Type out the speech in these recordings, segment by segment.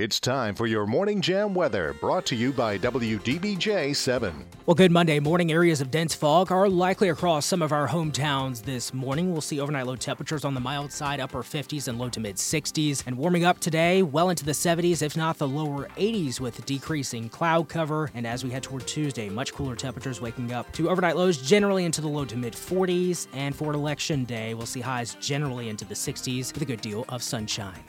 It's time for your Morning Jam weather, brought to you by WDBJ 7. Well, good Monday morning. Areas of dense fog are likely across some of our hometowns this morning. We'll see overnight low temperatures on the mild side, upper 50s and low to mid 60s. And warming up today, well into the 70s, if not the lower 80s, with decreasing cloud cover. And as we head toward Tuesday, much cooler temperatures waking up to overnight lows generally into the low to mid 40s. And for election day, we'll see highs generally into the 60s with a good deal of sunshine.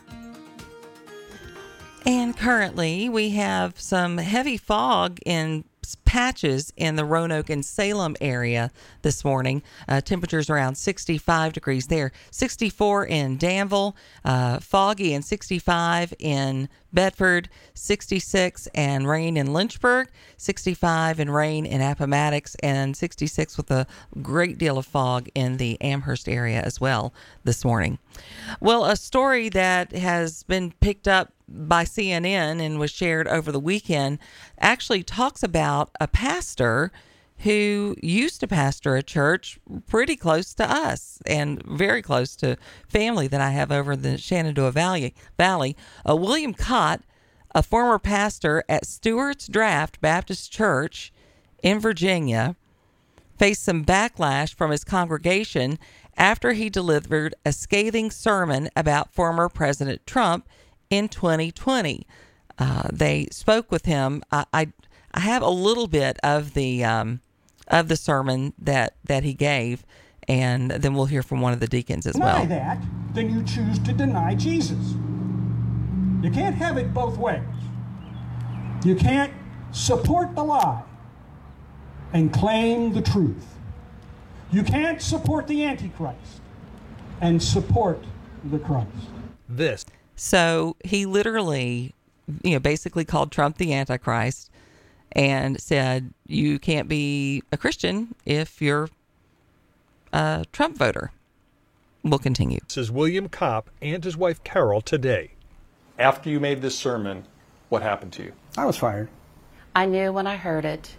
And currently, we have some heavy fog in patches in the Roanoke and Salem area this morning. Uh, temperatures around 65 degrees there, 64 in Danville, uh, foggy and 65 in Bedford, 66 and rain in Lynchburg, 65 and rain in Appomattox, and 66 with a great deal of fog in the Amherst area as well this morning. Well, a story that has been picked up by CNN and was shared over the weekend actually talks about a pastor who used to pastor a church pretty close to us and very close to family that I have over in the Shenandoah Valley. Valley. Uh, William Cobb, a former pastor at Stuarts Draft Baptist Church in Virginia, faced some backlash from his congregation after he delivered a scathing sermon about former President Trump in 2020. Uh, they spoke with him. I, I, I have a little bit of the um, of the sermon that that he gave, and then we'll hear from one of the deacons as deny well. that, then you choose to deny Jesus. You can't have it both ways. You can't support the lie and claim the truth. You can't support the Antichrist and support the Christ. This So he literally, you know, basically called Trump the Antichrist and said, you can't be a Christian if you're a Trump voter. We'll continue. says William Cobb and his wife Carol today. After you made this sermon, what happened to you? I was fired. I knew when I heard it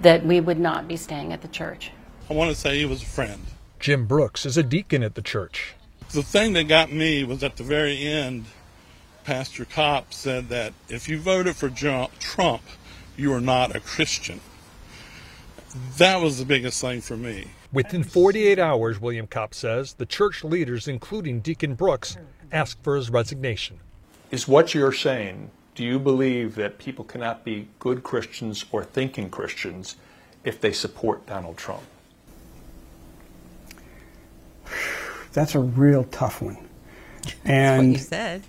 that we would not be staying at the church. I want to say he was a friend. Jim Brooks is a deacon at the church. The thing that got me was at the very end, Pastor Cobb said that if you voted for Trump, you are not a Christian. That was the biggest thing for me. Within 48 hours, William Cobb says, the church leaders, including Deacon Brooks, asked for his resignation. Is what you're saying, do you believe that people cannot be good Christians or thinking Christians if they support Donald Trump? That's a real tough one. And What And you said.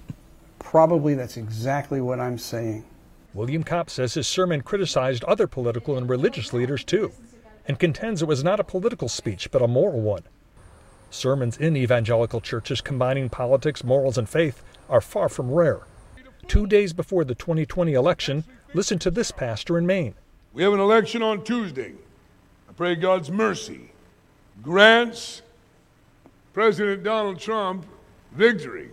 probably that's exactly what I'm saying. William Cobb says his sermon criticized other political and religious leaders too, and contends it was not a political speech but a moral one. Sermons in evangelical churches combining politics, morals, and faith are far from rare. Two days before the 2020 election, listen to this pastor in Maine. We have an election on Tuesday. I pray God's mercy grants President Donald Trump victory.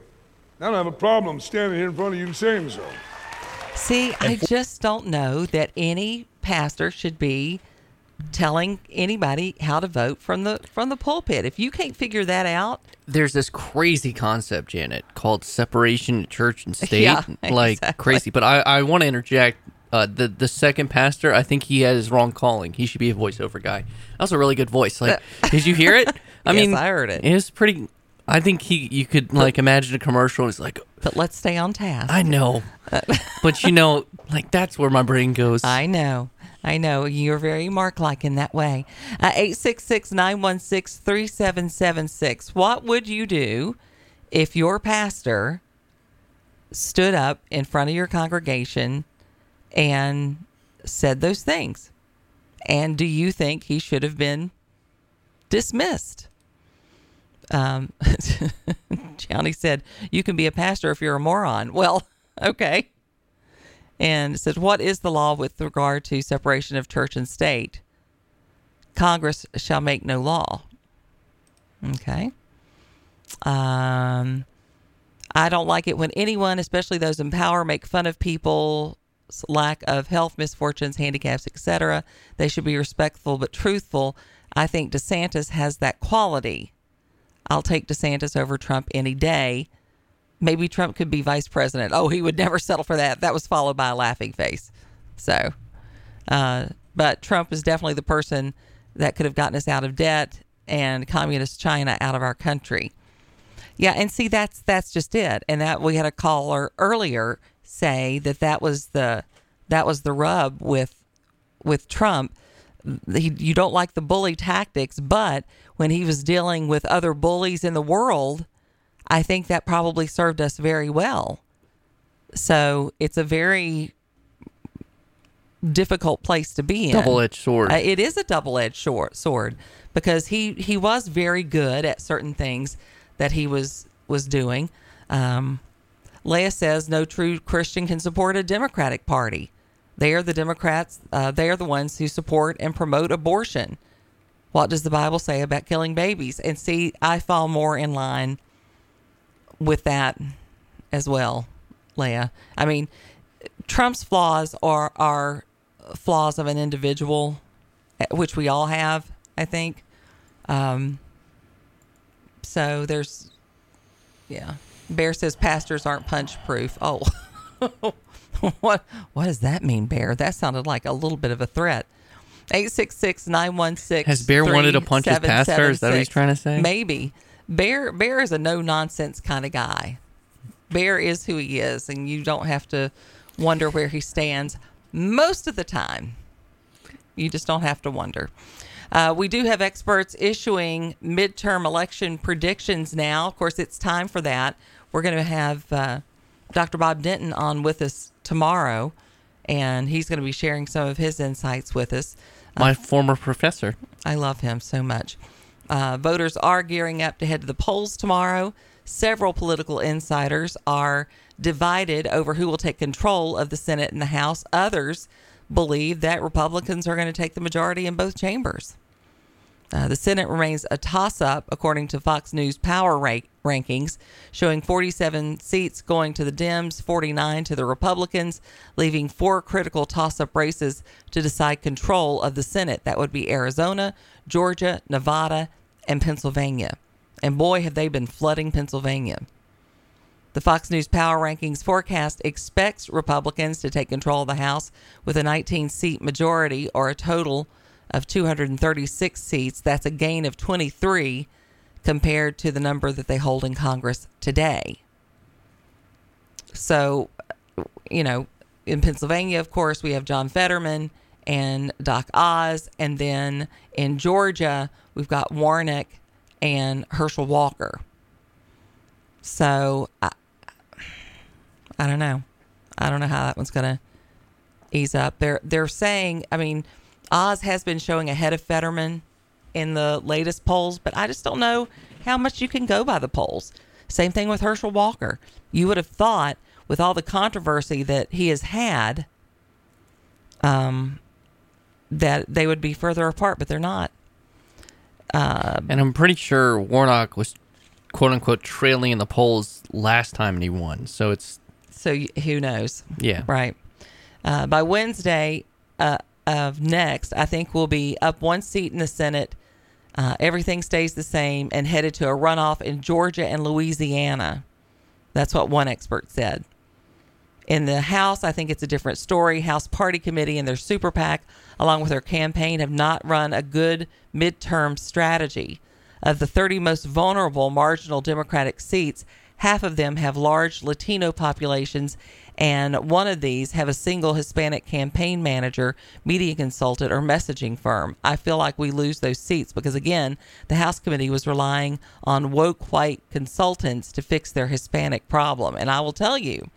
I don't have a problem standing here in front of you and saying so. See, I just don't know that any pastor should be telling anybody how to vote from the from the pulpit. If you can't figure that out, there's this crazy concept, Janet, called separation of church and state. Yeah, like exactly. crazy. But I, I want to interject. Uh, the the second pastor, I think he has his wrong calling. He should be a voiceover guy. That was a really good voice. Like, did you hear it? I Yes, mean, I heard it. It was pretty. I think he you could like imagine a commercial. It's like, but let's stay on task. I know, but you know, like that's where my brain goes. I know. I know. You're very Mark like in that way. Uh, 866 916 3776. What would you do if your pastor stood up in front of your congregation and said those things? And do you think he should have been dismissed? Um, Johnny said, You can be a pastor if you're a moron. Well, okay and it says, What is the law with regard to separation of church and state? Congress shall make no law. Okay. Um, I don't like it when anyone, especially those in power, make fun of people's lack of health, misfortunes, handicaps, etc. They should be respectful but truthful. I think DeSantis has that quality. I'll take DeSantis over Trump any day. maybe Trump could be vice president. Oh, he would never settle for that. That was followed by a laughing face. So, uh, but Trump is definitely the person that could have gotten us out of debt and communist China out of our country. Yeah, and see that's that's just it. And that we had a caller earlier say that that was the that was the rub with with Trump. He, you don't like the bully tactics, but when he was dealing with other bullies in the world, I think that probably served us very well. So it's a very difficult place to be in. Double-edged sword. Uh, it is a double-edged sword, sword because he he was very good at certain things that he was was doing. Um, Leah says no true Christian can support a Democratic Party. They are the Democrats. Uh, they are the ones who support and promote abortion. What does the Bible say about killing babies? And see, I fall more in line with that as well, Leah. I mean, Trump's flaws are are flaws of an individual, which we all have, I think. Um, so there's, yeah. Bear says pastors aren't punch proof. Oh, what what does that mean, Bear? That sounded like a little bit of a threat. 866-916 Has Bear wanted to punch his pastor? Is that what he's trying to say? Maybe. Bear Bear is a no nonsense kind of guy. Bear is who he is, and you don't have to wonder where he stands most of the time. You just don't have to wonder. Uh, we do have experts issuing midterm election predictions now. Of course, it's time for that. We're going to have uh, Dr. Bob Denton on with us tomorrow, and he's going to be sharing some of his insights with us. My uh, former professor. I love him so much. Uh, voters are gearing up to head to the polls tomorrow. Several political insiders are divided over who will take control of the Senate and the House. Others believe that Republicans are going to take the majority in both chambers. Uh, the Senate remains a toss up, according to Fox News power rankings, showing 47 seats going to the Dems, 49 to the Republicans, leaving four critical toss up races to decide control of the Senate. That would be Arizona, Georgia, Nevada, and Pennsylvania. And boy, have they been flooding Pennsylvania. The Fox News Power Rankings forecast expects Republicans to take control of the House with a 19 seat majority or a total of 236 seats. That's a gain of 23 compared to the number that they hold in Congress today. So, you know, in Pennsylvania, of course, we have John Fetterman and Doc Oz. And then in Georgia, we've got Warnock and Herschel Walker. So, I, I don't know. I don't know how that one's going to ease up. They're they're saying, I mean, Oz has been showing ahead of Fetterman in the latest polls, but I just don't know how much you can go by the polls. Same thing with Herschel Walker. You would have thought, with all the controversy that he has had, um, that they would be further apart, but they're not. Uh, and I'm pretty sure Warnock was quote unquote trailing in the polls last time and he won. So it's so who knows? Yeah. Right. Uh, by Wednesday uh, of next, I think we'll be up one seat in the Senate. Uh, everything stays the same and headed to a runoff in Georgia and Louisiana. That's what one expert said. In the House, I think it's a different story. House Party Committee and their super PAC, along with their campaign, have not run a good midterm strategy. Of the 30 most vulnerable marginal Democratic seats, half of them have large Latino populations, and one of these have a single Hispanic campaign manager, media consultant, or messaging firm. I feel like we lose those seats because, again, the House committee was relying on woke white consultants to fix their Hispanic problem. And I will tell you,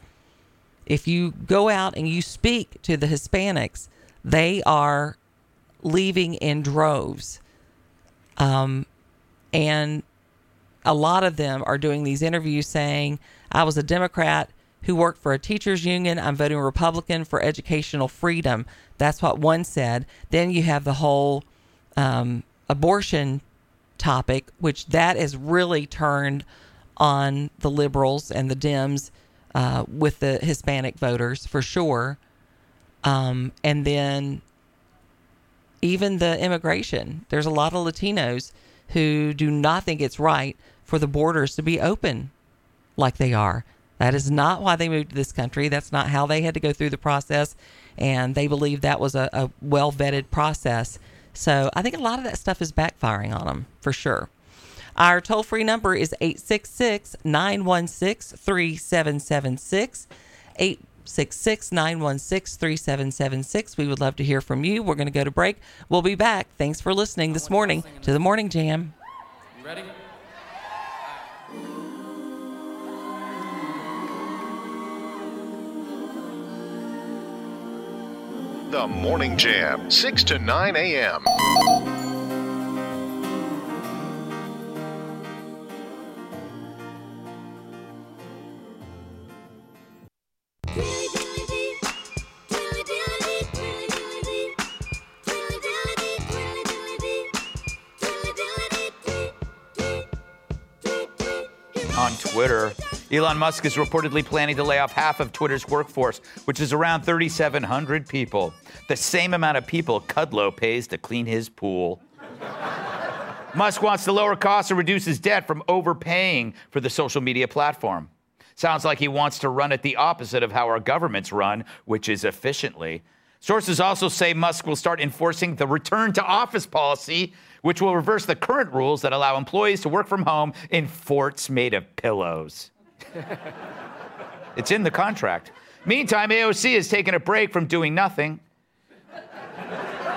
if you go out and you speak to the Hispanics, they are leaving in droves. Um, and a lot of them are doing these interviews saying, I was a Democrat who worked for a teachers union. I'm voting Republican for educational freedom. That's what one said. Then you have the whole um, abortion topic, which that has really turned on the liberals and the Dems uh, with the Hispanic voters for sure. Um, and then even the immigration. There's a lot of Latinos who do not think it's right for the borders to be open like they are. That is not why they moved to this country. That's not how they had to go through the process. And they believe that was a, a well vetted process. So I think a lot of that stuff is backfiring on them for sure. Our toll free number is 866 916 3776. 866 916 3776. We would love to hear from you. We're going to go to break. We'll be back. Thanks for listening this morning to the Morning Jam. You ready? The Morning Jam, 6 to 9 a.m. Elon Musk is reportedly planning to lay off half of Twitter's workforce, which is around 3,700 people. The same amount of people Kudlow pays to clean his pool. Musk wants to lower costs and reduce his debt from overpaying for the social media platform. Sounds like he wants to run it the opposite of how our governments run, which is efficiently. Sources also say Musk will start enforcing the return to office policy, which will reverse the current rules that allow employees to work from home in forts made of pillows. it's in the contract. Meantime, AOC has taken a break from doing nothing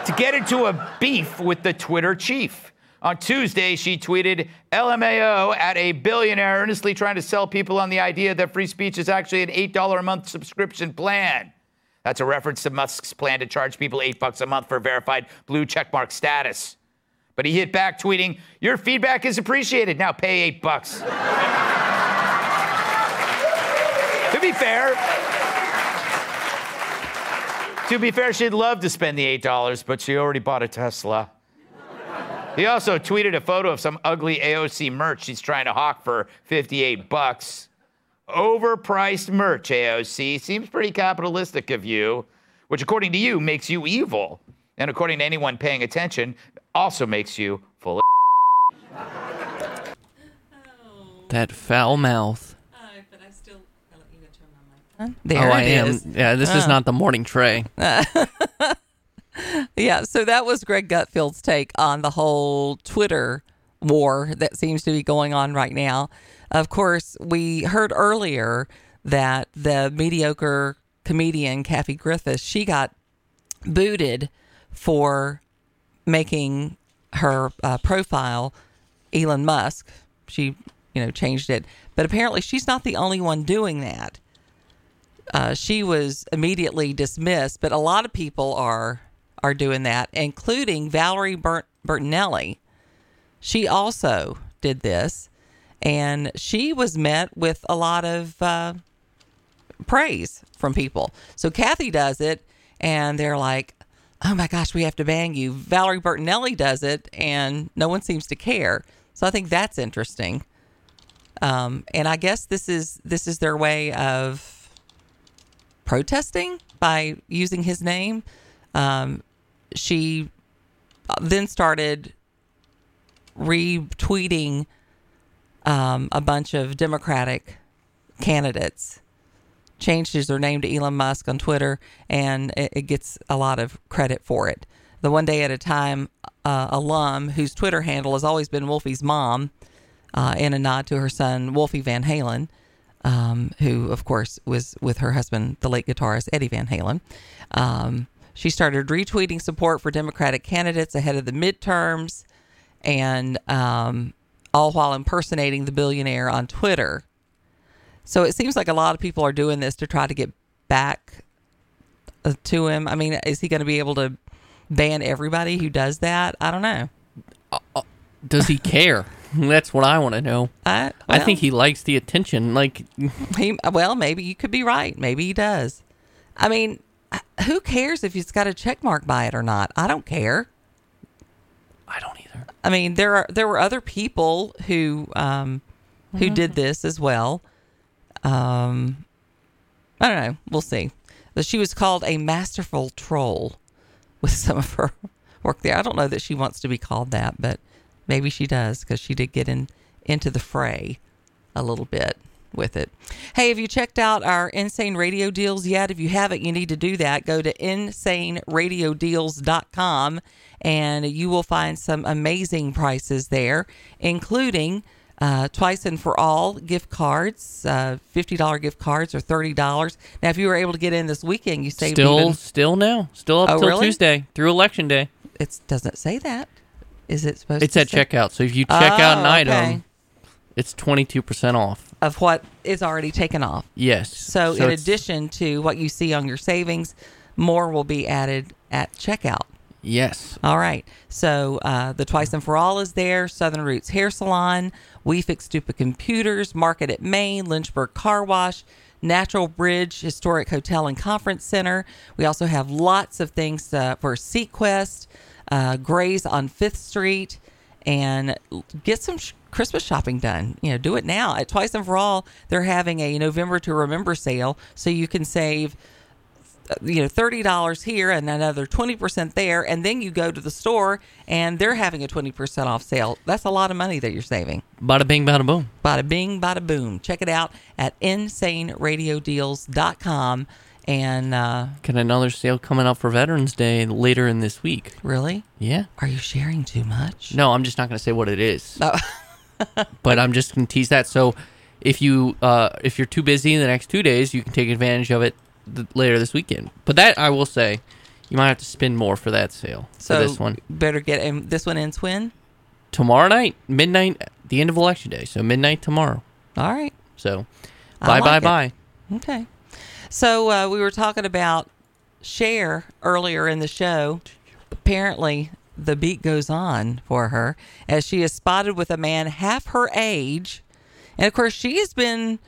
to get into a beef with the Twitter chief. On Tuesday, she tweeted LMAO at a billionaire earnestly trying to sell people on the idea that free speech is actually an $8 a month subscription plan. That's a reference to Musk's plan to charge people 8 bucks a month for verified blue checkmark status. But he hit back tweeting, "Your feedback is appreciated. Now pay 8 bucks." fair, to be fair, she'd love to spend the $8, but she already bought a Tesla. He also tweeted a photo of some ugly AOC merch she's trying to hawk for 58 bucks. Overpriced merch, AOC. Seems pretty capitalistic of you, which, according to you, makes you evil. And according to anyone paying attention, also makes you full of. That foul mouth. There oh, I it am. is. Yeah, this is Uh. not the morning tray. Yeah, so that was Greg Gutfeld's take on the whole Twitter war that seems to be going on right now. Of course, we heard earlier that the mediocre comedian Kathy Griffith, she got booted for making her uh, profile Elon Musk. She, you know, changed it, but apparently she's not the only one doing that. Uh, she was immediately dismissed, but a lot of people are are doing that, including Valerie Bert- Bertinelli. She also did this, and she was met with a lot of uh, praise from people. So Kathy does it, and they're like, "Oh my gosh, we have to ban you." Valerie Bertinelli does it, and no one seems to care. So I think that's interesting. Um, and I guess this is this is their way of protesting by using his name. Um, she then started retweeting um, a bunch of Democratic candidates, changed their name to Elon Musk on Twitter, and it, it gets a lot of credit for it. The One Day at a Time uh, alum, whose Twitter handle has always been Wolfie's mom, uh, in a nod to her son, Wolfie Van Halen, um, who, of course, was with her husband, the late guitarist Eddie Van Halen. Um, she started retweeting support for Democratic candidates ahead of the midterms, and um, all while impersonating the billionaire on Twitter. So it seems like a lot of people are doing this to try to get back uh, to him. I mean, is he going to be able to ban everybody who does that? I don't know. Does he care? That's what I want to know. I, I think he likes the attention. Like, He well, maybe you could be right. Maybe he does. I mean, who cares if he's got a check mark by it or not? I don't care. I don't either. I mean, there are there were other people who um, who did this as well. Um, I don't know. We'll see. But she was called a masterful troll with some of her work there. I don't know that she wants to be called that, but maybe she does because she did get in into the fray a little bit. with it. Hey, have you checked out our insane radio deals yet? If you haven't, you need to do that. Go to insaneradiodeals.com and you will find some amazing prices there, including uh, twice and for all gift cards, uh, $50 gift cards or $30. Now, if you were able to get in this weekend, you saved Still, even. still now, still up Oh, till really? Tuesday through election day. It doesn't say that. Is it supposed to It's to at say- checkout. So if you check out an Oh, item, okay. it's twenty two percent off. Of what is already taken off. Yes. So, So in addition to what you see on your savings, more will be added at checkout. Yes. All right. So uh, the Twice and For All is there. Southern Roots Hair Salon, We Fix Stupid Computers, Market at Main, Lynchburg Car Wash, Natural Bridge Historic Hotel and Conference Center. We also have lots of things uh, for Sequest, uh, Grays on Fifth Street, and get some sh- Christmas shopping done. You know, do it now at Twice and For All. They're having a November to Remember sale, so you can save uh, you know thirty dollars here and another twenty percent there, and then you go to the store and they're having a twenty percent off sale. That's a lot of money that you're saving. Bada bing, bada boom. Bada bing, bada boom. Check it out at insaneradiodeals.com. And uh, Got another sale coming up for Veterans Day later in this week. really, Yeah. are you sharing too much? No, I'm just not going to say what it is. Oh. but I'm just going to tease that. So if you uh, if you're too busy in the next two days, you can take advantage of it th- later this weekend. But that I will say, you might have to spend more for that sale. So for this one better get and this one ends when? tomorrow night, midnight, the end of election day. So midnight tomorrow. All right. So I bye like bye it. bye. Okay. So uh, we were talking about Cher earlier in the show. Apparently, the beat goes on for her as she is spotted with a man half her age. And of course, she has been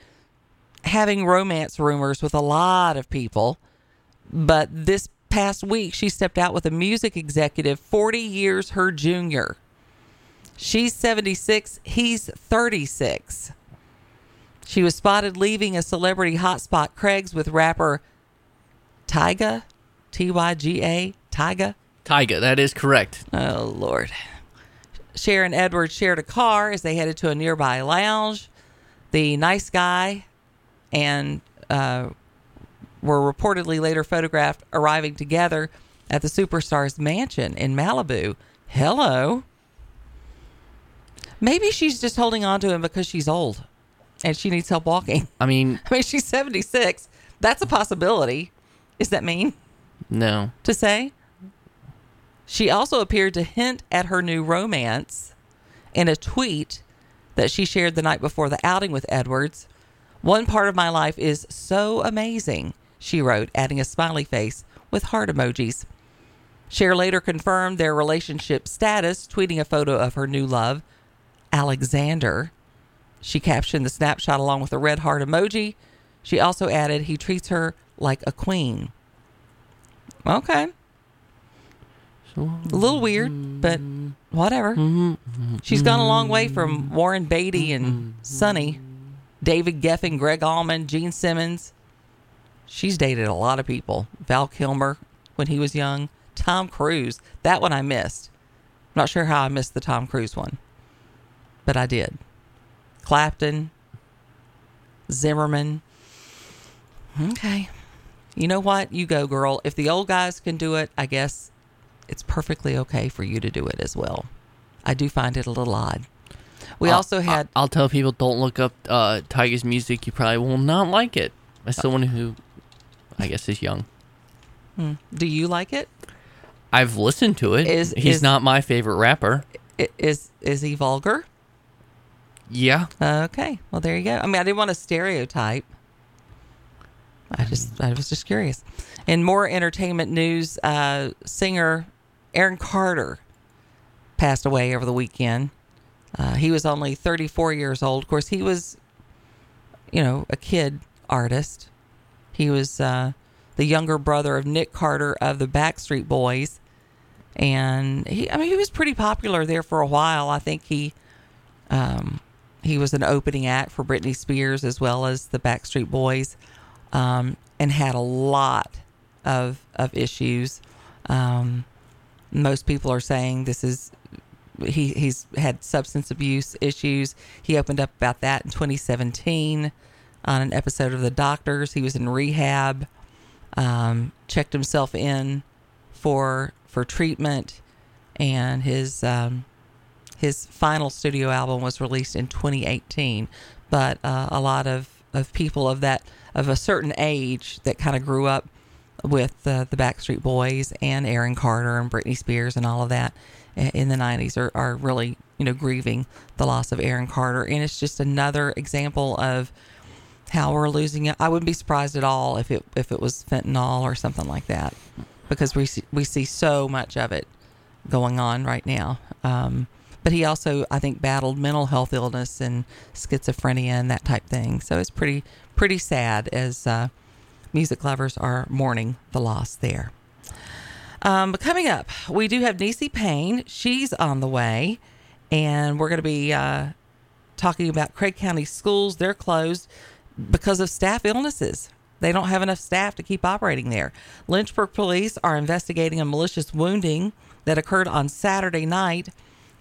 having romance rumors with a lot of people. But this past week, she stepped out with a music executive 40 years her junior. She's 76, he's 36. She was spotted leaving a celebrity hotspot Craig's with rapper Tyga, T Y G A, Tyga. Tyga, that is correct. Oh, Lord. Cher and Edwards shared a car as they headed to a nearby lounge. The nice guy and uh, were reportedly later photographed arriving together at the superstar's mansion in Malibu. Hello. Maybe she's just holding on to him because she's old and she needs help walking. I mean, I mean, she's 76. That's a possibility. Is that mean no. to say? She also appeared to hint at her new romance in a tweet that she shared the night before the outing with Edwards. One part of my life is so amazing, she wrote, adding a smiley face with heart emojis. Cher later confirmed their relationship status, tweeting a photo of her new love, Alexander. She captioned the snapshot along with a red heart emoji. She also added, he treats her like a queen. Okay. A little weird, but whatever. She's gone a long way from Warren Beatty and Sonny, David Geffen, Gregg Allman, Gene Simmons. She's dated a lot of people. Val Kilmer when he was young. Tom Cruise. That one I missed. I'm Not sure how I missed the Tom Cruise one, but I did. Clapton, Zimmerman. Okay. You know what? You go, girl. If the old guys can do it, I guess it's perfectly okay for you to do it as well. I do find it a little odd. We I'll- also had I'll, tell people don't look up uh, Tyga's music. You probably will not like it. As someone who, I guess, is young. Hmm. Do you like it? I've listened to it. Is- He's is- not my favorite rapper. Is is he vulgar? Yeah. Okay. Well, there you go. I mean, I didn't want to stereotype. I just I was just curious. In more entertainment news, uh, singer Aaron Carter passed away over the weekend. Uh, he was only 34 years old. Of course, he was, you know, a kid artist. He was uh, the younger brother of Nick Carter of the Backstreet Boys, and he, I mean, he was pretty popular there for a while. I think he, um, he was an opening act for Britney Spears as well as the Backstreet Boys, um, and had a lot of of issues. Um, most people are saying this is he he's had substance abuse issues. He opened up about that in 2017. on an episode of The Doctors. He was in rehab, um, checked himself in for for treatment, and his um, his final studio album was released in 2018. But uh, a lot of, of people of that of a certain age that kind of grew up with uh, the Backstreet Boys and Aaron Carter and Britney Spears and all of that in the 90s are, are really you know grieving the loss of Aaron Carter and it's just another example of how we're losing it. I wouldn't be surprised at all if it if it was fentanyl or something like that because we see, we see so much of it going on right now. Um, but he also I think battled mental health illness and schizophrenia and that type thing. So it's pretty pretty sad as uh, music lovers are mourning the loss there. Um, but coming up, we do have Niecy Payne. She's on the way, and we're going to be uh, talking about Craig County schools. They're closed because of staff illnesses. They don't have enough staff to keep operating there. Lynchburg police are investigating a malicious wounding that occurred on Saturday night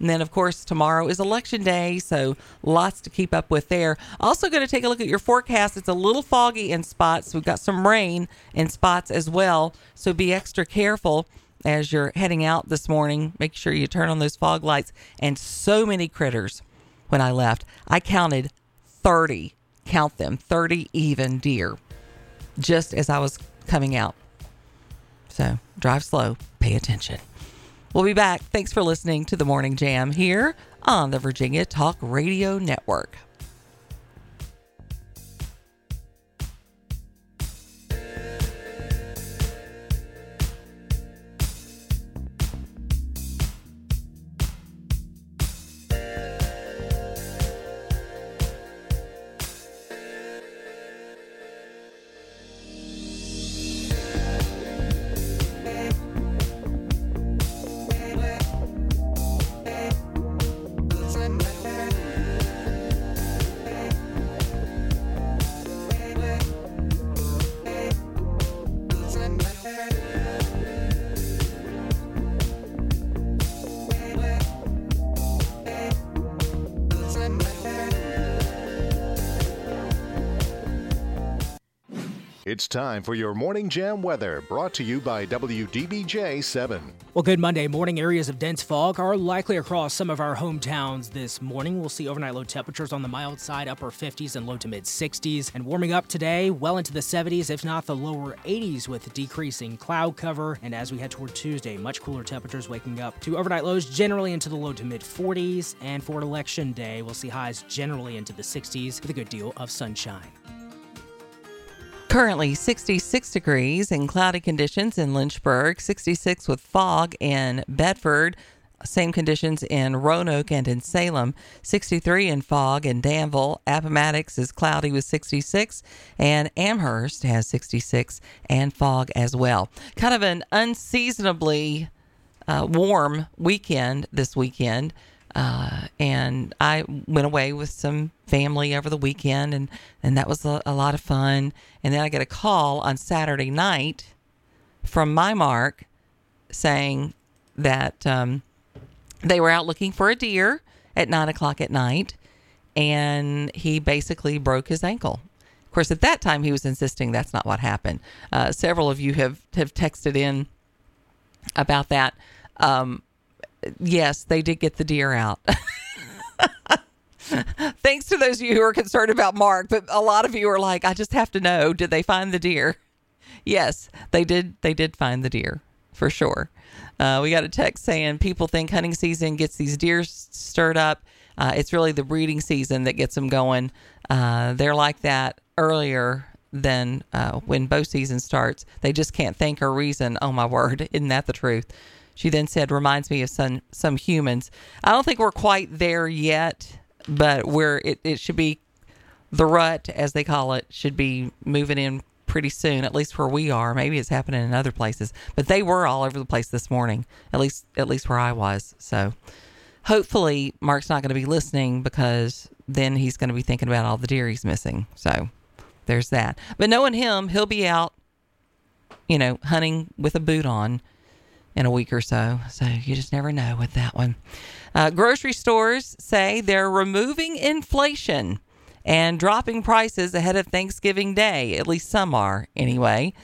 and then, of course, tomorrow is election day, so lots to keep up with there. Also, going to take a look at your forecast. It's a little foggy in spots. We've got some rain in spots as well, so be extra careful as you're heading out this morning. Make sure you turn on those fog lights. And so many critters when I left. I counted 30, count them, 30 even deer just as I was coming out. So drive slow, pay attention. We'll be back. Thanks for listening to the Morning Jam here on the Virginia Talk Radio Network. It's time for your Morning Jam weather, brought to you by WDBJ 7. Well, good Monday morning. Areas of dense fog are likely across some of our hometowns this morning. We'll see overnight low temperatures on the mild side, upper 50s and low to mid 60s. And warming up today, well into the 70s, if not the lower 80s, with decreasing cloud cover. And as we head toward Tuesday, much cooler temperatures waking up to overnight lows generally into the low to mid 40s. And for election day, we'll see highs generally into the 60s with a good deal of sunshine. Currently 66 degrees and cloudy conditions in Lynchburg, 66 with fog in Bedford, same conditions in Roanoke and in Salem, 63 in fog in Danville. Appomattox is cloudy with 66, and Amherst has 66 and fog as well. Kind of an unseasonably uh, warm weekend this weekend. Uh, and I went away with some family over the weekend, and, and that was a, a, lot of fun. And then I get a call on Saturday night from my Mark saying that um, they were out looking for a deer at nine o'clock at night, and he basically broke his ankle. Of course, at that time, he was insisting that's not what happened. Uh, several of you have, have texted in about that. Um, yes, they did get the deer out. Thanks to those of you who are concerned about Mark, but a lot of you are like, I just have to know, did they find the deer? Yes, they did. They did find the deer for sure. Uh, we got a text saying people think hunting season gets these deer stirred up. Uh, it's really the breeding season that gets them going. Uh, they're like that earlier than uh, when bow season starts. They just can't think or reason. Oh my word, isn't that the truth? She then said, reminds me of some some humans. I don't think we're quite there yet, but we're it, it should be the rut, as they call it, should be moving in pretty soon, at least where we are. Maybe it's happening in other places, but they were all over the place this morning, at least at least where I was. So hopefully Mark's not going to be listening because then he's going to be thinking about all the deer he's missing. So there's that. But knowing him, he'll be out, you know, hunting with a boot on in a week or so. So you just never know with that one. Uh, grocery stores say they're removing inflation and dropping prices ahead of Thanksgiving Day. At least some are, anyway.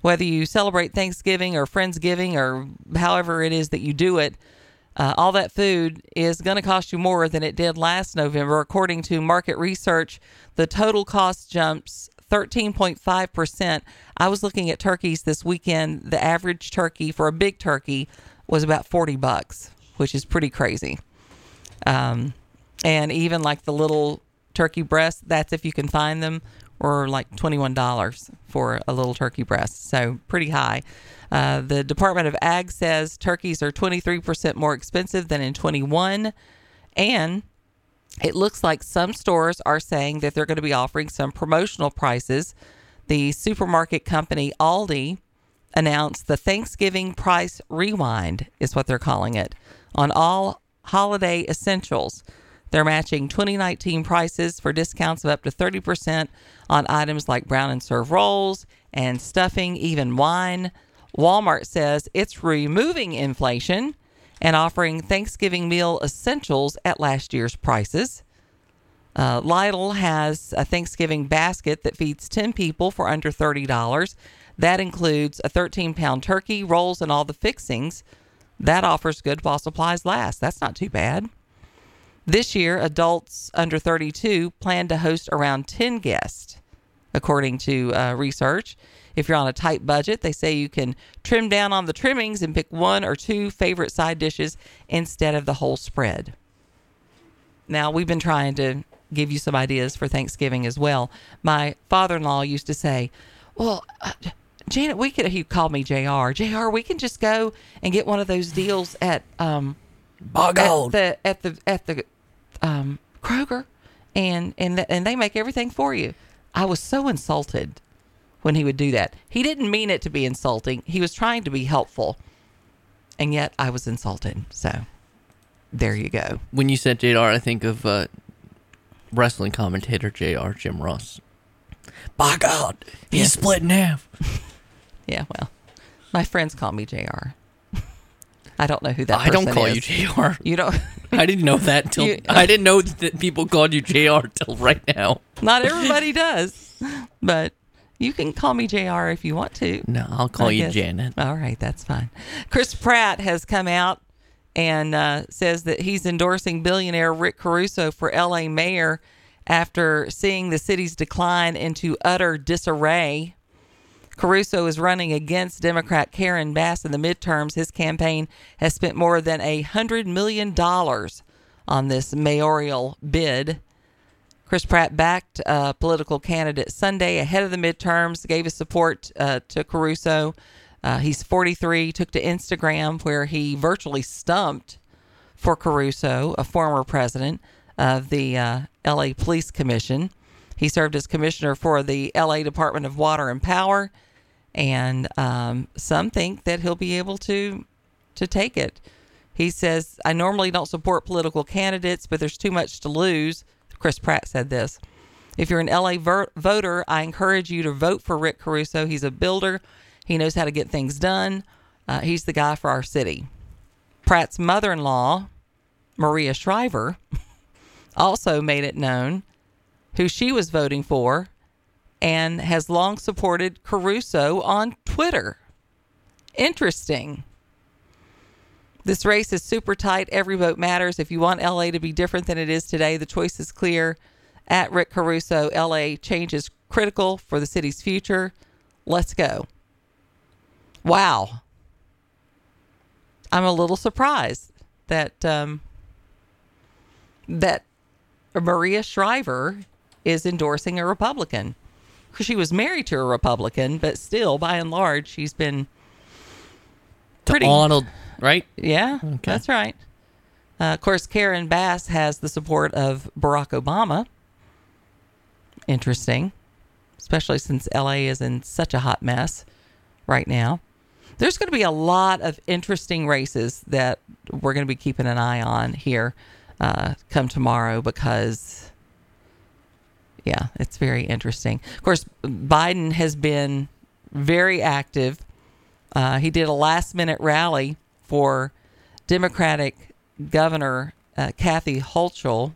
Whether you celebrate Thanksgiving or Friendsgiving or however it is that you do it, uh, all that food is going to cost you more than it did last November. According to market research, the total cost jumps 13.5%. I was looking at turkeys this weekend. The average turkey for a big turkey was about 40 bucks, which is pretty crazy. Um, and even like the little turkey breasts, that's if you can find them, were like $21 for a little turkey breast. So pretty high. Uh, the Department of Ag says turkeys are 23% more expensive than in 21. And it looks like some stores are saying that they're going to be offering some promotional prices. The supermarket company Aldi announced the Thanksgiving price rewind, is what they're calling it, on all holiday essentials. They're matching 2019 prices for discounts of up to 30% on items like brown and serve rolls and stuffing, even wine. Walmart says it's removing inflation and offering Thanksgiving meal essentials at last year's prices. Uh, Lidl has a Thanksgiving basket that feeds 10 people for under $30. That includes a 13 pound turkey, rolls, and all the fixings. That offers good while supplies last. That's not too bad. This year, adults under 32 plan to host around 10 guests, according to uh, research. If you're on a tight budget, they say you can trim down on the trimmings and pick one or two favorite side dishes instead of the whole spread. Now, we've been trying to give you some ideas for Thanksgiving as well. My father in law used to say, Well, uh, Janet, we could, he called me JR. JR, we can just go and get one of those deals at, um, at the, at the, at the, um, Kroger and, and, th- and they make everything for you. I was so insulted when he would do that. He didn't mean it to be insulting. He was trying to be helpful. And yet I was insulted. So there you go. When you said JR, I think of uh, wrestling commentator JR, Jim Ross. By God, he's split in half. Yeah, well, my friends call me JR. I don't know who that I don't call is. you JR. You don't. I didn't know that till You- I didn't know that people called you JR till right now. Not everybody does, but you can call me JR if you want to. No, I'll call I you guess. Janet. All right, that's fine. Chris Pratt has come out and uh, says that he's endorsing billionaire Rick Caruso for LA mayor after seeing the city's decline into utter disarray. Caruso is running against Democrat Karen Bass in the midterms. His campaign has spent more than a hundred million dollars on this mayoral bid. Chris Pratt backed uh, political candidate Sunday ahead of the midterms, gave his support uh, to Caruso. Uh, he's 43, took to Instagram where he virtually stumped for Caruso, a former president of the uh, LA Police Commission. He served as commissioner for the LA Department of Water and Power, and um, some think that he'll be able to to take it. He says, "I normally don't support political candidates, but there's too much to lose." Chris Pratt said this. If you're an LA ver- voter, I encourage you to vote for Rick Caruso. He's a builder. He knows how to get things done. Uh, he's the guy for our city. Pratt's mother-in-law, Maria Shriver, also made it known who she was voting for and has long supported Caruso on Twitter. Interesting. This race is super tight. Every vote matters. If you want LA to be different than it is today, the choice is clear. At Rick Caruso, LA change is critical for the city's future. Let's go. Wow. I'm a little surprised that um, that Maria Shriver is endorsing a Republican. 'Cause She was married to a Republican, but still, by and large, she's been pretty. Arnold, right? Yeah, okay. that's right. Uh, of course, Karen Bass has the support of Barack Obama. Interesting, especially since LA is in such a hot mess right now. There's going to be a lot of interesting races that we're going to be keeping an eye on here uh, come tomorrow because, yeah, it's very interesting. Of course, Biden has been very active. Uh, he did a last minute rally for Democratic Governor uh, Kathy Hochul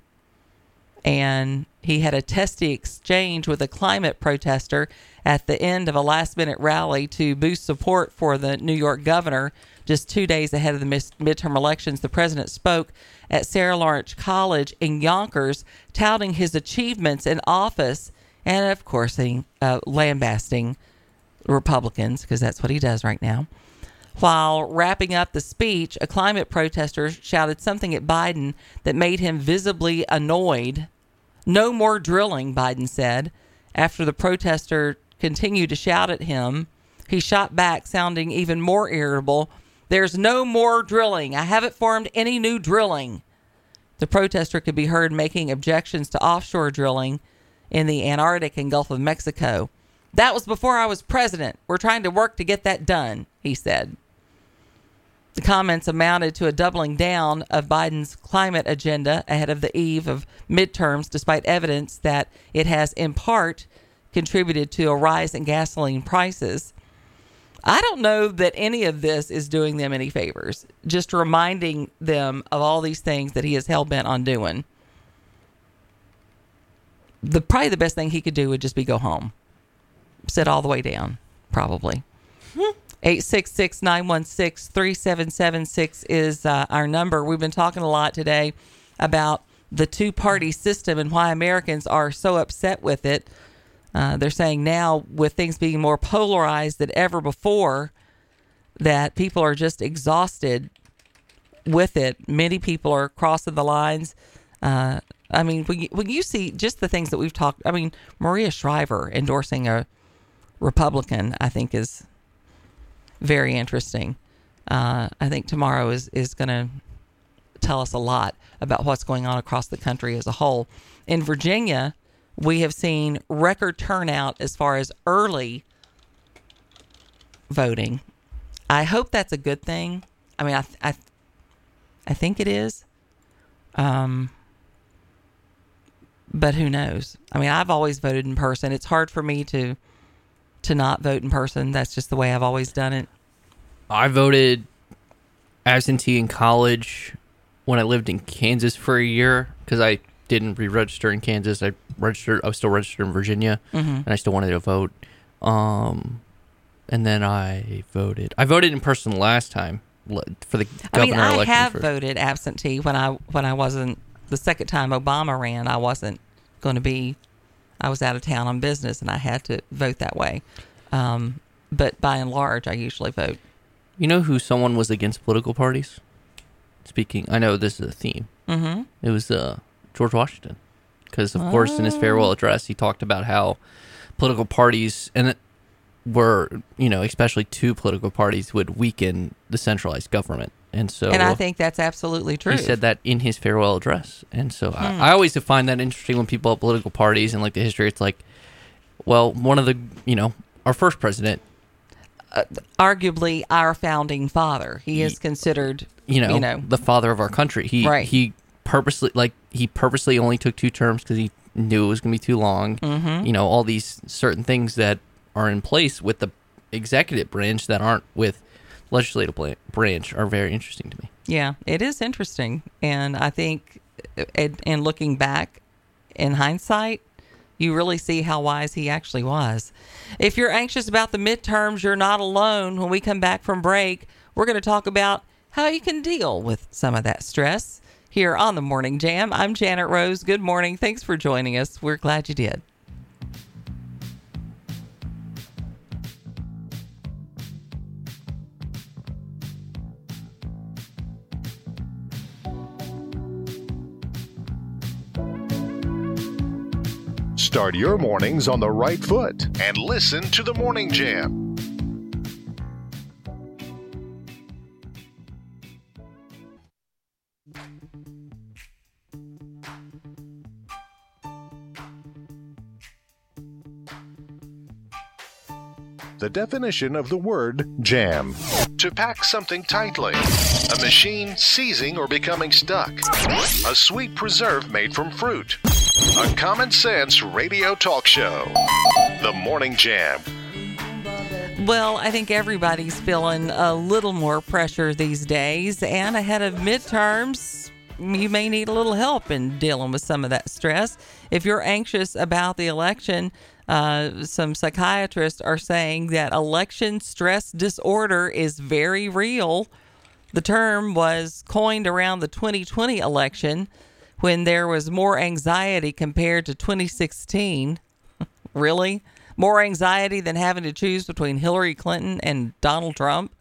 and he had a testy exchange with a climate protester at the end of a last minute rally to boost support for the New York governor. Just two days ahead of the midterm elections, the president spoke at Sarah Lawrence College in Yonkers, touting his achievements in office and, of course, uh, lambasting Republicans because that's what he does right now. While wrapping up the speech, a climate protester shouted something at Biden that made him visibly annoyed. No more drilling, Biden said. After the protester continued to shout at him, he shot back, sounding even more irritable. There's no more drilling. I haven't formed any new drilling. The protester could be heard making objections to offshore drilling in the Antarctic and Gulf of Mexico. That was before I was president. We're trying to work to get that done, he said. The comments amounted to a doubling down of Biden's climate agenda ahead of the eve of midterms, despite evidence that it has, in part, contributed to a rise in gasoline prices. I don't know that any of this is doing them any favors, just reminding them of all these things that he is hell bent on doing. The probably the best thing he could do would just be go home. Sit all the way down, probably. Hmm. 866 916 3776 is uh, our number. We've been talking a lot today about the two party system and why Americans are so upset with it. Uh, they're saying now, with things being more polarized than ever before, that people are just exhausted with it. Many people are crossing the lines. Uh, I mean, when you, when you see just the things that we've talked, I mean, Maria Shriver endorsing a Republican, I think is very interesting. Uh, I think tomorrow is is going to tell us a lot about what's going on across the country as a whole. In Virginia, we have seen record turnout as far as early voting. I hope that's a good thing. I mean, I I, I think it is. Um, but who knows? I mean, I've always voted in person. It's hard for me to to not vote in person. That's just the way I've always done it. I voted absentee in college when I lived in Kansas for a year because I didn't re-register in Kansas. I registered. I was still registered in Virginia, Mhm. and I still wanted to vote. Um, and then I voted. I voted in person last time for the governor I mean, I election. have for- voted absentee when I when I wasn't the second time Obama ran. I wasn't going to be. I was out of town on business, and I had to vote that way. Um, but by and large, I usually vote. You know who someone was against political parties? Speaking, I know this is a theme. Mhm. It was uh, George Washington, because of course in his farewell address he talked about how political parties and it were, you know, especially two political parties would weaken the centralized government, and so and I think that's absolutely true. he said that in his farewell address, and so Hmm. I, I always find that interesting when people have political parties and like the history. It's like, well, one of the, you know, our first president arguably our founding father. He is considered, you know, you know, the father of our country. He Right. he purposely like he purposely only took two terms because he knew it was going to be too long. Mhm. You know, all these certain things that are in place with the executive branch that aren't with legislative branch are very interesting to me. Yeah, it is interesting, and I think, uh, and, and looking back in hindsight, you really see how wise he actually was. If you're anxious about the midterms, you're not alone. When we come back from break, we're going to talk about how you can deal with some of that stress here on the Morning Jam. I'm Janet Rose. Good morning. Thanks for joining us. We're glad you did. Start your mornings on the right foot and listen to the Morning Jam. The definition of the word jam. To pack something tightly. A machine seizing or becoming stuck. A sweet preserve made from fruit. A common sense radio talk show. The Morning Jam. Well, I think everybody's feeling a little more pressure these days, and ahead of midterms, you may need a little help in dealing with some of that stress. If you're anxious about the election, uh, some psychiatrists are saying that election stress disorder is very real. The term was coined around the 2020 election when there was more anxiety compared to 2016. really? More anxiety than having to choose between Hillary Clinton and Donald Trump?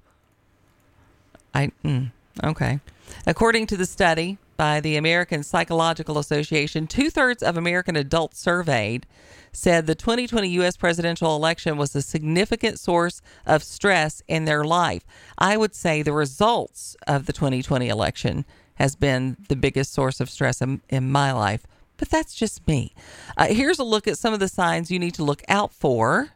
I mm, okay. According to the study by the American Psychological Association, two thirds of American adults surveyed said the 2020 U.S. presidential election was a significant source of stress in their life. I would say the results of the 2020 election has been the biggest source of stress in, in my life, but that's just me. Uh, here's a look at some of the signs you need to look out for.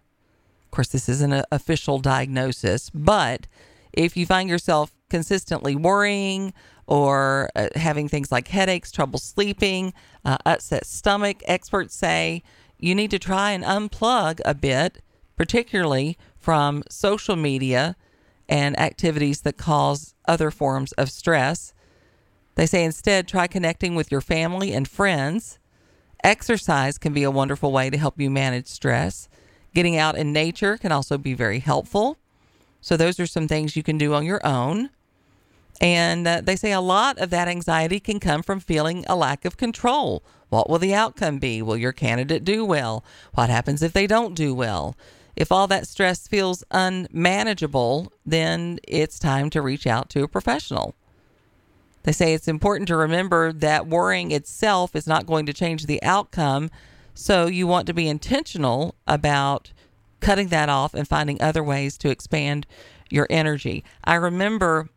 Of course, this isn't an official diagnosis, but if you find yourself consistently worrying or uh, having things like headaches, trouble sleeping, uh, upset stomach, experts say you need to try and unplug a bit, particularly from social media and activities that cause other forms of stress. They say instead try connecting with your family and friends. Exercise can be a wonderful way to help you manage stress. Getting out in nature can also be very helpful. So, those are some things you can do on your own. And uh, they say a lot of that anxiety can come from feeling a lack of control. What will the outcome be? Will your candidate do well? What happens if they don't do well? If all that stress feels unmanageable, then it's time to reach out to a professional. They say it's important to remember that worrying itself is not going to change the outcome. So you want to be intentional about cutting that off and finding other ways to expand your energy. I remember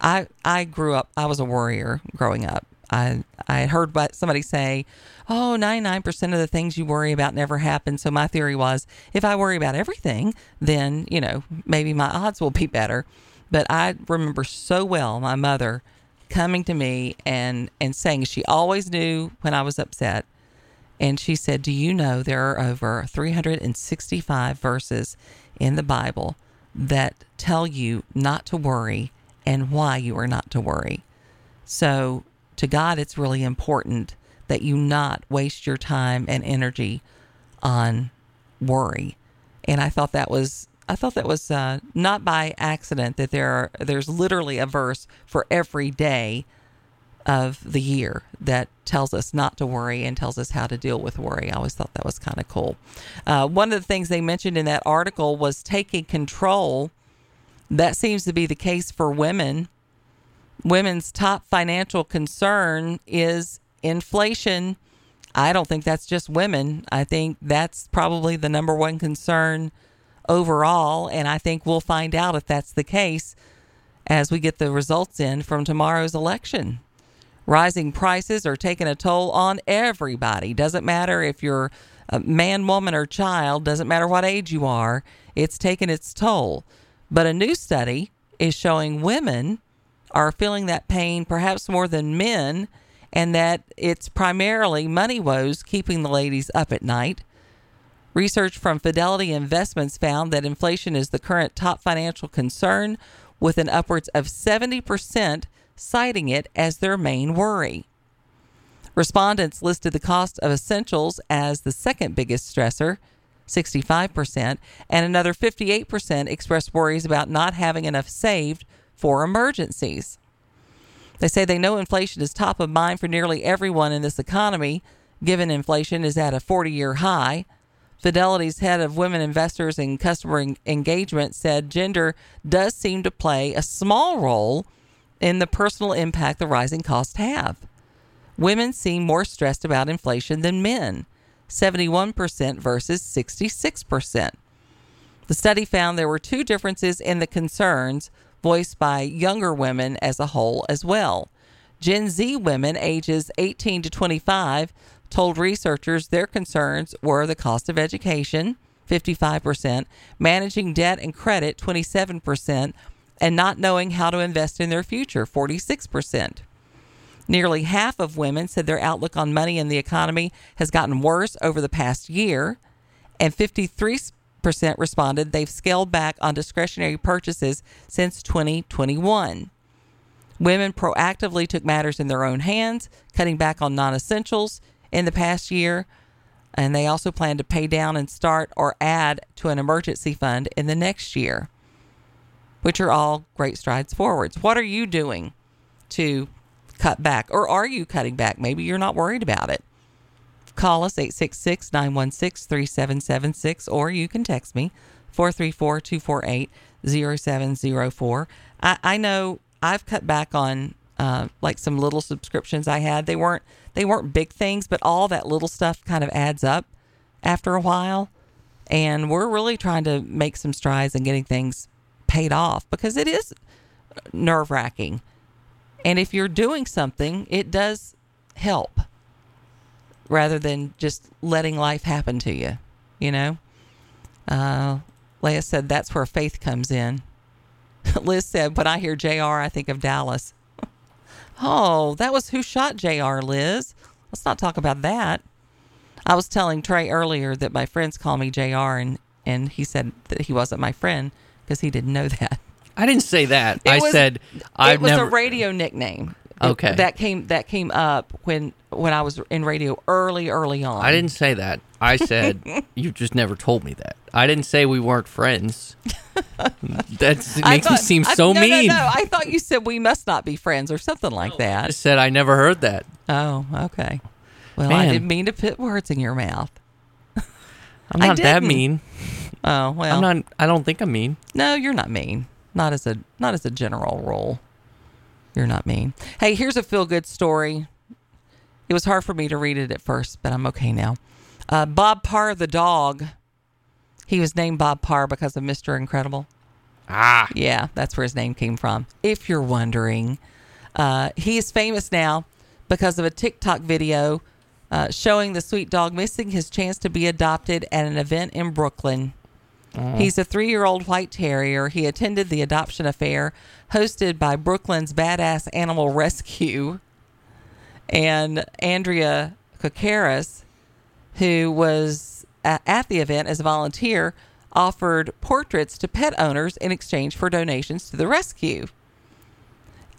I I grew up I was a worrier growing up. I I heard somebody say, "Oh, 99% of the things you worry about never happen." So my theory was, if I worry about everything, then, you know, maybe my odds will be better. But I remember so well my mother coming to me and and saying she always knew when I was upset. And she said, "Do you know there are over 365 verses in the Bible that tell you not to worry and why you are not to worry?" So, to God it's really important that you not waste your time and energy on worry. And I thought that was I thought that was uh, not by accident that there are there's literally a verse for every day of the year that tells us not to worry and tells us how to deal with worry. I always thought that was kind of cool. Uh, one of the things they mentioned in that article was taking control. That seems to be the case for women. Women's top financial concern is inflation. I don't think that's just women. I think that's probably the number one concern overall. And I think we'll find out if that's the case as we get the results in from tomorrow's election. Rising prices are taking a toll on everybody. Doesn't matter if you're a man, woman, or child, doesn't matter what age you are, it's taking its toll. But a new study is showing women are feeling that pain perhaps more than men, and that it's primarily money woes keeping the ladies up at night. Research from Fidelity Investments found that inflation is the current top financial concern, with an upwards of 70% citing it as their main worry. Respondents listed the cost of essentials as the second biggest stressor, 65%, and another 58% expressed worries about not having enough saved for emergencies. They say they know inflation is top of mind for nearly everyone in this economy, given inflation is at a 40 year high. Fidelity's head of women investors and customer engagement said gender does seem to play a small role in the personal impact the rising costs have. Women seem more stressed about inflation than men, 71% versus 66%. The study found there were two differences in the concerns voiced by younger women as a whole as well. Gen Z women ages 18 to 25 told researchers their concerns were the cost of education, 55%, managing debt and credit, 27%, and not knowing how to invest in their future, 46%. Nearly half of women said their outlook on money and the economy has gotten worse over the past year, and 53% responded they've scaled back on discretionary purchases since 2021. Women proactively took matters in their own hands, cutting back on non essentials in the past year. And they also plan to pay down and start or add to an emergency fund in the next year, which are all great strides forwards. What are you doing to cut back? Or are you cutting back? Maybe you're not worried about it. Call us 866 916 3776, or you can text me 434 248 0704. I know I've cut back on uh, like some little subscriptions I had. They weren't they weren't big things, but all that little stuff kind of adds up after a while. And we're really trying to make some strides in getting things paid off because it is nerve wracking. And if you're doing something, it does help rather than just letting life happen to you, you know? Uh, Leah said that's where faith comes in. Liz said, when I hear JR, I think of Dallas. Oh, that was who shot JR, Liz. Let's not talk about that. I was telling Trey earlier that my friends call me JR, and, and he said that he wasn't my friend because he didn't know that. I didn't say that. It I was- said I've it was never. a radio nickname. It- Okay. that came that came up when when I was in radio early early on. I didn't say that. I said you just never told me that. I didn't say we weren't friends. that it I makes me thought- seem I- so no, mean. No, no, I thought you said we must not be friends or something like I that. just said I never heard that. Oh, okay. Well, I didn't mean to put words in your mouth. I'm I not that mean. Oh well, I'm not. I don't think I'm mean. No, you're not mean. Not as a not as a general rule. You're not mean. Hey, here's a feel good story. It was hard for me to read it at first, but I'm okay now. Uh, Bob Parr the dog. He was named Bob Parr because of Mr. Incredible. Ah, Yeah, that's where his name came from. If you're wondering, uh, he is famous now because of a TikTok video uh, showing the sweet dog missing his chance to be adopted at an event in Brooklyn. Oh. He's a three year old white terrier. He attended the adoption affair hosted by Brooklyn's Badass Animal Rescue. And Andrea Kokaris, who was at the event as a volunteer, offered portraits to pet owners in exchange for donations to the rescue.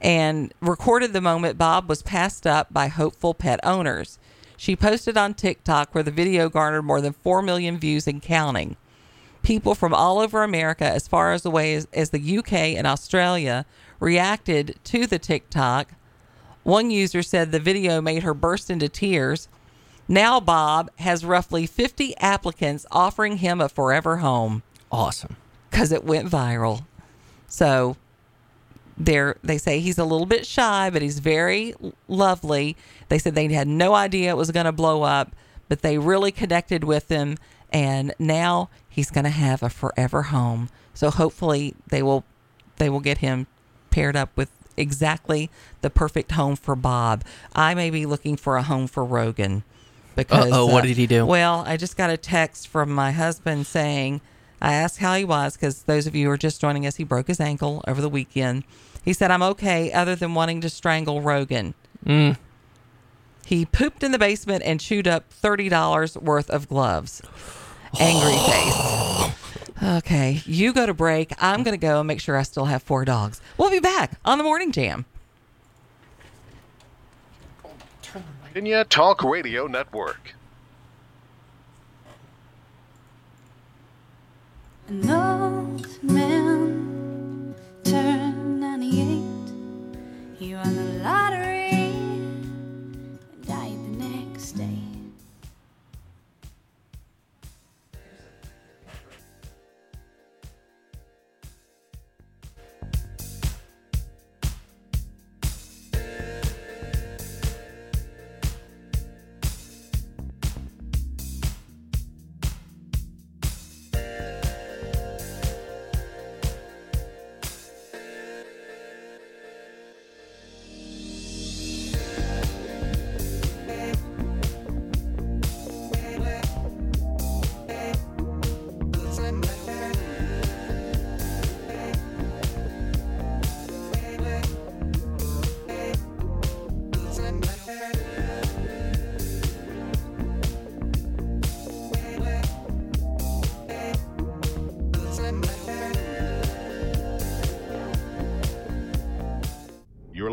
And recorded the moment Bob was passed up by hopeful pet owners. She posted on TikTok where the video garnered more than 4 million views and counting people from all over America, as far as away as, as the UK and Australia, reacted to the TikTok. One user said the video made her burst into tears. Now Bob has roughly 50 applicants offering him a forever home awesome. because it went viral. So they're, they say he's a little bit shy, but he's very lovely. They said they had no idea it was going to blow up, but they really connected with him. And now he's going to have a forever home. So hopefully they will they will get him paired up with exactly the perfect home for Bob. I may be looking for a home for Rogan because Uh-oh, what did he do? Well, I just got a text from my husband saying I asked how he was because those of you who are just joining us, he broke his ankle over the weekend. He said, I'm okay, other than wanting to strangle Rogan. Mm. He pooped in the basement and chewed up $30 worth of gloves. Angry face. Okay, you go to break. I'm going to go and make sure I still have four dogs. We'll be back on the Morning Jam. Virginia Talk Radio Network. An